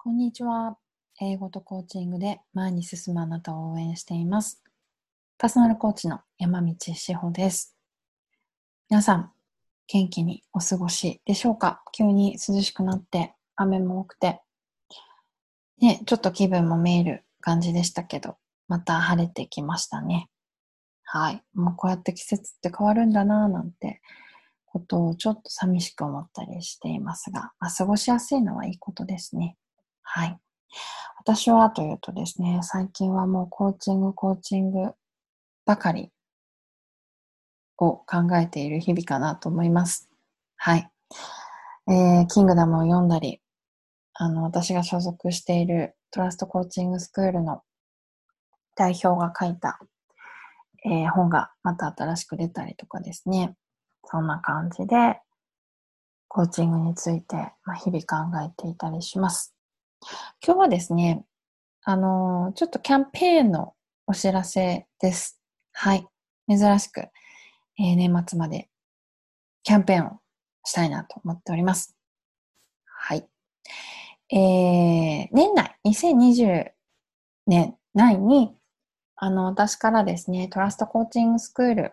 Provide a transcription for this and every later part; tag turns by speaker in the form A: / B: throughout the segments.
A: こんにちは。英語とコーチングで前に進むあなたを応援しています。パーソナルコーチの山道志保です。皆さん、元気にお過ごしでしょうか？急に涼しくなって雨も多くて、ね、ちょっと気分もめいる感じでしたけど、また晴れてきましたね。はい。もうこうやって季節って変わるんだなぁなんてことをちょっと寂しく思ったりしていますが、まあ、過ごしやすいのはいいことですね。はい。私はというとですね、最近はもうコーチング、コーチングばかりを考えている日々かなと思います。はい。えー、キングダムを読んだり、あの、私が所属しているトラストコーチングスクールの代表が書いた、えー、本がまた新しく出たりとかですね。そんな感じで、コーチングについて、まあ、日々考えていたりします。今日はですね、あのー、ちょっとキャンペーンのお知らせです。はい。珍しく、えー、年末までキャンペーンをしたいなと思っております。はい。えー、年内、2020年内に、あの、私からですね、トラストコーチングスクール、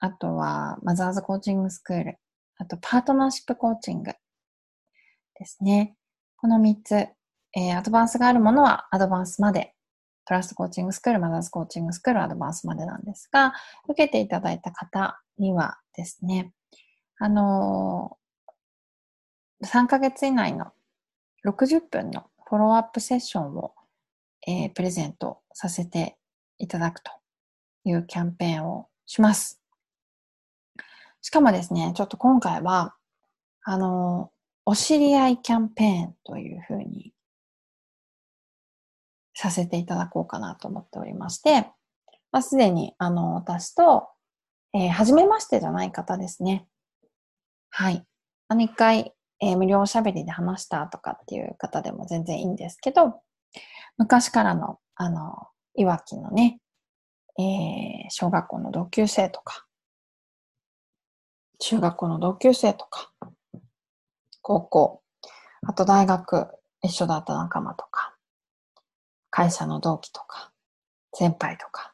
A: あとはマザーズコーチングスクール、あとパートナーシップコーチングですね。この3つ、えー、アドバンスがあるものはアドバンスまで、トラストコーチングスクール、マザーズコーチングスクール、アドバンスまでなんですが、受けていただいた方にはですね、あのー、3ヶ月以内の60分のフォローアップセッションを、えー、プレゼントさせていただくというキャンペーンをします。しかもですね、ちょっと今回は、あのー、お知り合いキャンペーンというふうにさせていただこうかなと思っておりまして、まあ、すでに、あの、私と、えー、初めましてじゃない方ですね。はい。あの、一回、えー、無料おしゃべりで話したとかっていう方でも全然いいんですけど、昔からの、あの、いわきのね、えー、小学校の同級生とか、中学校の同級生とか、高校、あと大学一緒だった仲間とか、会社の同期とか、先輩とか、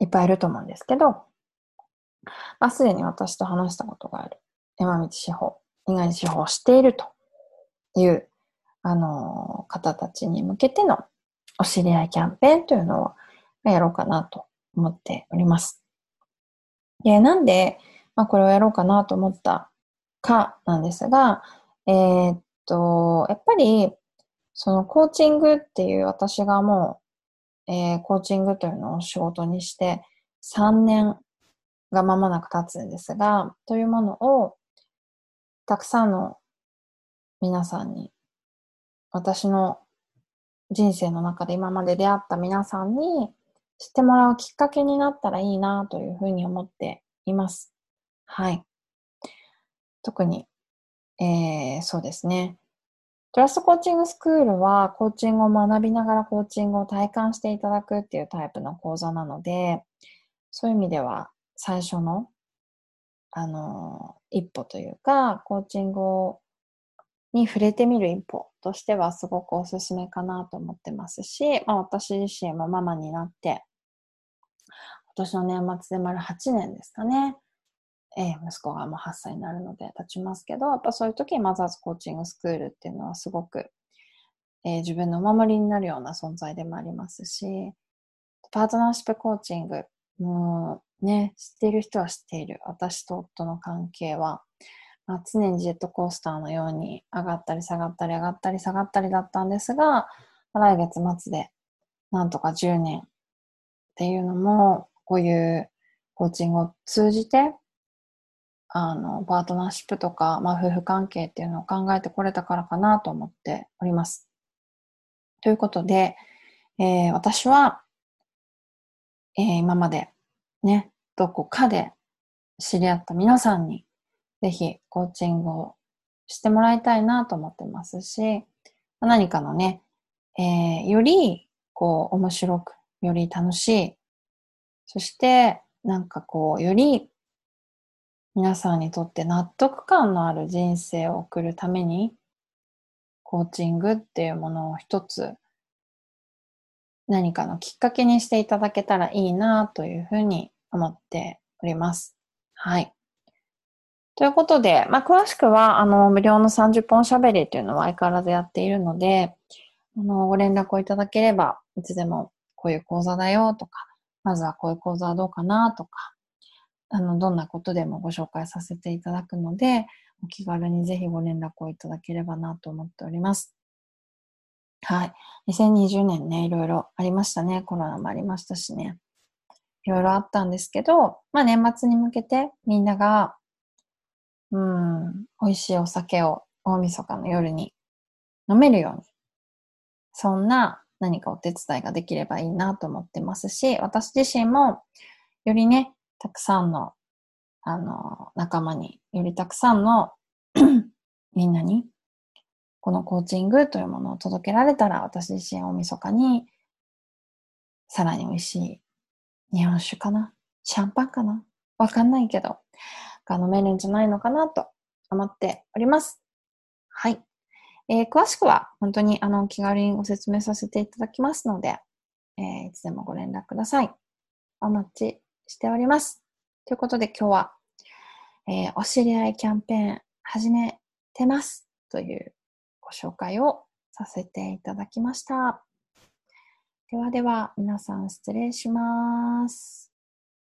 A: いっぱいいると思うんですけど、まあ、すでに私と話したことがある山道司法、意外に司法をしているという、あの、方たちに向けてのお知り合いキャンペーンというのをやろうかなと思っております。で、なんで、まあ、これをやろうかなと思ったかなんですが、えー、っと、やっぱりそのコーチングっていう私がもう、えー、コーチングというのを仕事にして3年が間もなく経つんですが、というものをたくさんの皆さんに、私の人生の中で今まで出会った皆さんに知ってもらうきっかけになったらいいなというふうに思っています。はい。特に、えー、そうですね。トラスコーチングスクールは、コーチングを学びながらコーチングを体感していただくっていうタイプの講座なので、そういう意味では、最初の、あの、一歩というか、コーチングに触れてみる一歩としてはすごくおすすめかなと思ってますし、まあ私自身もママになって、今年の年末で丸8年ですかね。えー、息子がもう8歳になるので経ちますけど、やっぱそういう時にマザーズコーチングスクールっていうのはすごく、えー、自分のお守りになるような存在でもありますし、パートナーシップコーチング、もうね、知っている人は知っている。私と夫の関係は、まあ、常にジェットコースターのように上がったり下がったり上がったり下がったりだったんですが、来月末でなんとか10年っていうのも、こういうコーチングを通じてあの、パートナーシップとか、まあ、夫婦関係っていうのを考えてこれたからかなと思っております。ということで、えー、私は、えー、今までね、どこかで知り合った皆さんに、ぜひコーチングをしてもらいたいなと思ってますし、何かのね、えー、より、こう、面白く、より楽しい、そして、なんかこう、より皆さんにとって納得感のある人生を送るために、コーチングっていうものを一つ何かのきっかけにしていただけたらいいなというふうに思っております。はい。ということで、まあ、詳しくは、あの、無料の30本喋りというのは相変わらずやっているので、あの、ご連絡をいただければ、いつでもこういう講座だよとか、まずはこういう講座はどうかなとか、あの、どんなことでもご紹介させていただくので、お気軽にぜひご連絡をいただければなと思っております。はい。2020年ね、いろいろありましたね。コロナもありましたしね。いろいろあったんですけど、まあ年末に向けてみんながうん、美味しいお酒を大晦日の夜に飲めるように、そんな何かお手伝いができればいいなと思ってますし、私自身もよりね、たくさんの、あの、仲間に、よりたくさんの みんなに、このコーチングというものを届けられたら、私自身大晦日に、さらに美味しい日本酒かなシャンパンかなわかんないけど、が飲めるんじゃないのかなと思っております。はい。えー、詳しくは本当にあの気軽にご説明させていただきますので、えー、いつでもご連絡ください。お待ちしております。ということで今日は、えー、お知り合いキャンペーン始めてますというご紹介をさせていただきました。ではでは皆さん失礼します。